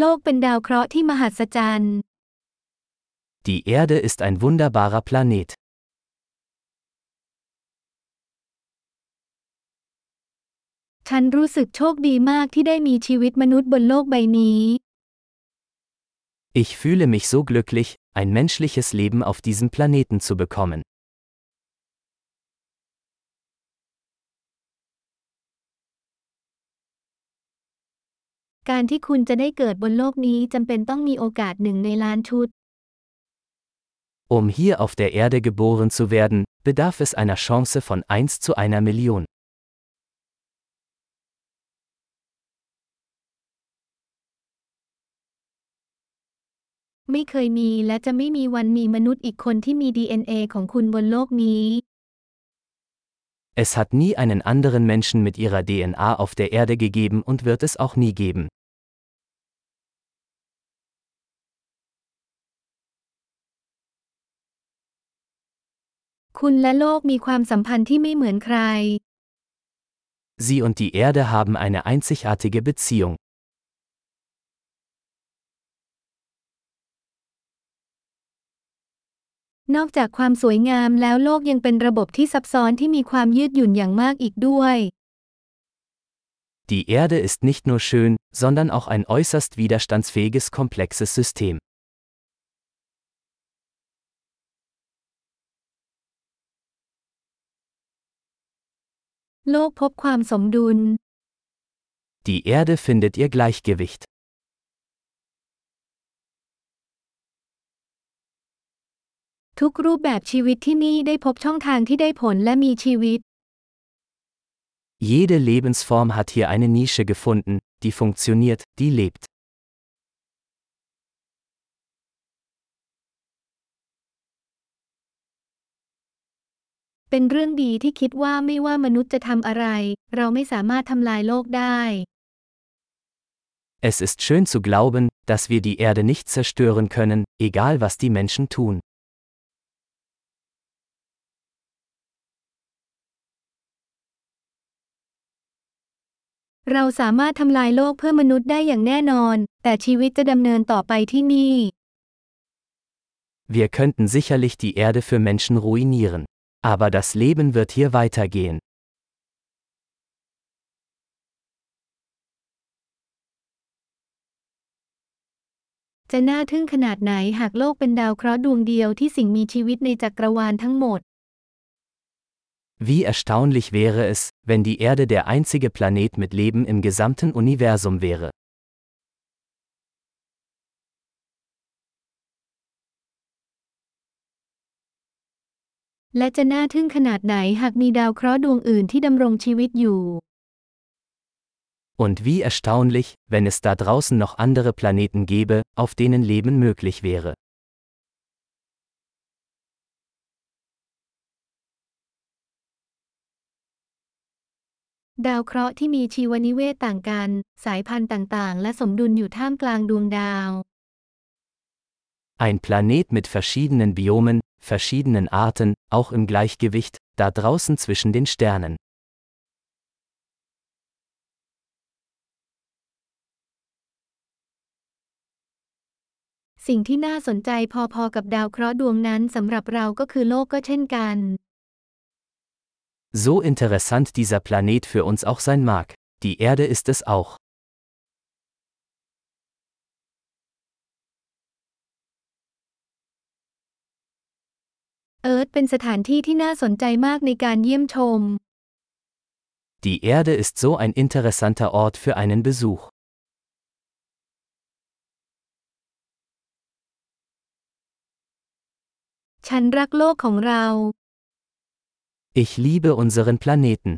โลกเป็นดาวเคราะห์ที่มหัศจรรย์ Die Erde ist ein wunderbarer Planet. ฉันรู้สึกโชคดีมากที่ได้มีชีวิตมนุษย์บนโลกใบนี้ Ich fühle mich so glücklich, ein menschliches Leben auf diesem Planeten zu bekommen. การที่คุณจะได้เกิดบนโลกนี้จำเป็นต้องมีโอกาสหนึ่งในล้านชุด Um hier auf der Erde geboren zu werden, bedarf es einer Chance von 1 zu einer Million. ไม่เคยมีและจะไม่มีวันมีมนุษย์อีกคนที่มี DNA ของคุณบนโลกนี้ Es hat nie einen anderen Menschen mit ihrer DNA auf der Erde gegeben und wird es auch nie geben. คุณและโลกมีความสัมพันธ์ที่ไม่เหมือนใคร Sie und die Erde haben eine einzigartige Beziehung. นอกจากความสวยงามแล้วโลกยังเป็นระบบที่ซับซ้อนที่มีความยืดหยุ่นอย่างมากอีกด้วย Die Erde ist nicht nur schön, sondern auch ein äußerst widerstandsfähiges komplexes System. โลกพบความสมดุล Die Erde findet ihr Gleichgewicht. ทุกรูปแบบชีวิตที่นี่ได้พบช่องทางที่ได้ผลและมีชีวิต Jede Lebensform hat hier eine Nische gefunden, die funktioniert, die lebt. เป็นเรื่องดีที่คิดว่าไม่ว่ามนุษย์จะทำอะไร เราไม่สามารถทำลายโลกได้ Es ist schön zu glauben, dass wir die Erde nicht zerstören können, egal was die Menschen tun. เราสามารถทำลายโลกเพื่อมนุษย์ได้อย่างแน่นอน แต่ชีวิตจะดำเนินต่อไปที่นี่ Wir könnten sicherlich die Erde für Menschen ruinieren. Aber das Leben wird hier weitergehen. จะน่าทึ่งขนาดไหนหากโลกเป็นดาวเคราะห์ดวงเดียวที่สิ่งมีชีวิตในจักรวาลทั้งหมด Wie erstaunlich wäre es, wenn die Erde der einzige Planet mit Leben im gesamten Universum wäre. และจะน่าทึ่งขนาดไหนหากมีดาวเคราะห์ดวงอื่นที่ดำรงชีวิตอยู่ Und wie erstaunlich, wenn es da draußen noch andere Planeten gäbe, auf denen Leben möglich wäre. ดาวเคราะห์ที่มีชีวนิเวศต่างกัน สายพันธุ์ต่างๆ และสมดุลอยู่ท่ามกลางดวงดาว Ein Planet mit verschiedenen Biomen, verschiedenen Arten, auch im Gleichgewicht, da draußen zwischen den Sternen. So interessant dieser Planet für uns auch sein mag, die Erde ist es auch. เอิร์ธเป็นสถานที่ที่น่าสนใจมากในการเยี่ยมชม Die Erde ist so ein interessanter Ort für einen Besuch. ฉันรักโลกของเรา Ich liebe unseren Planeten.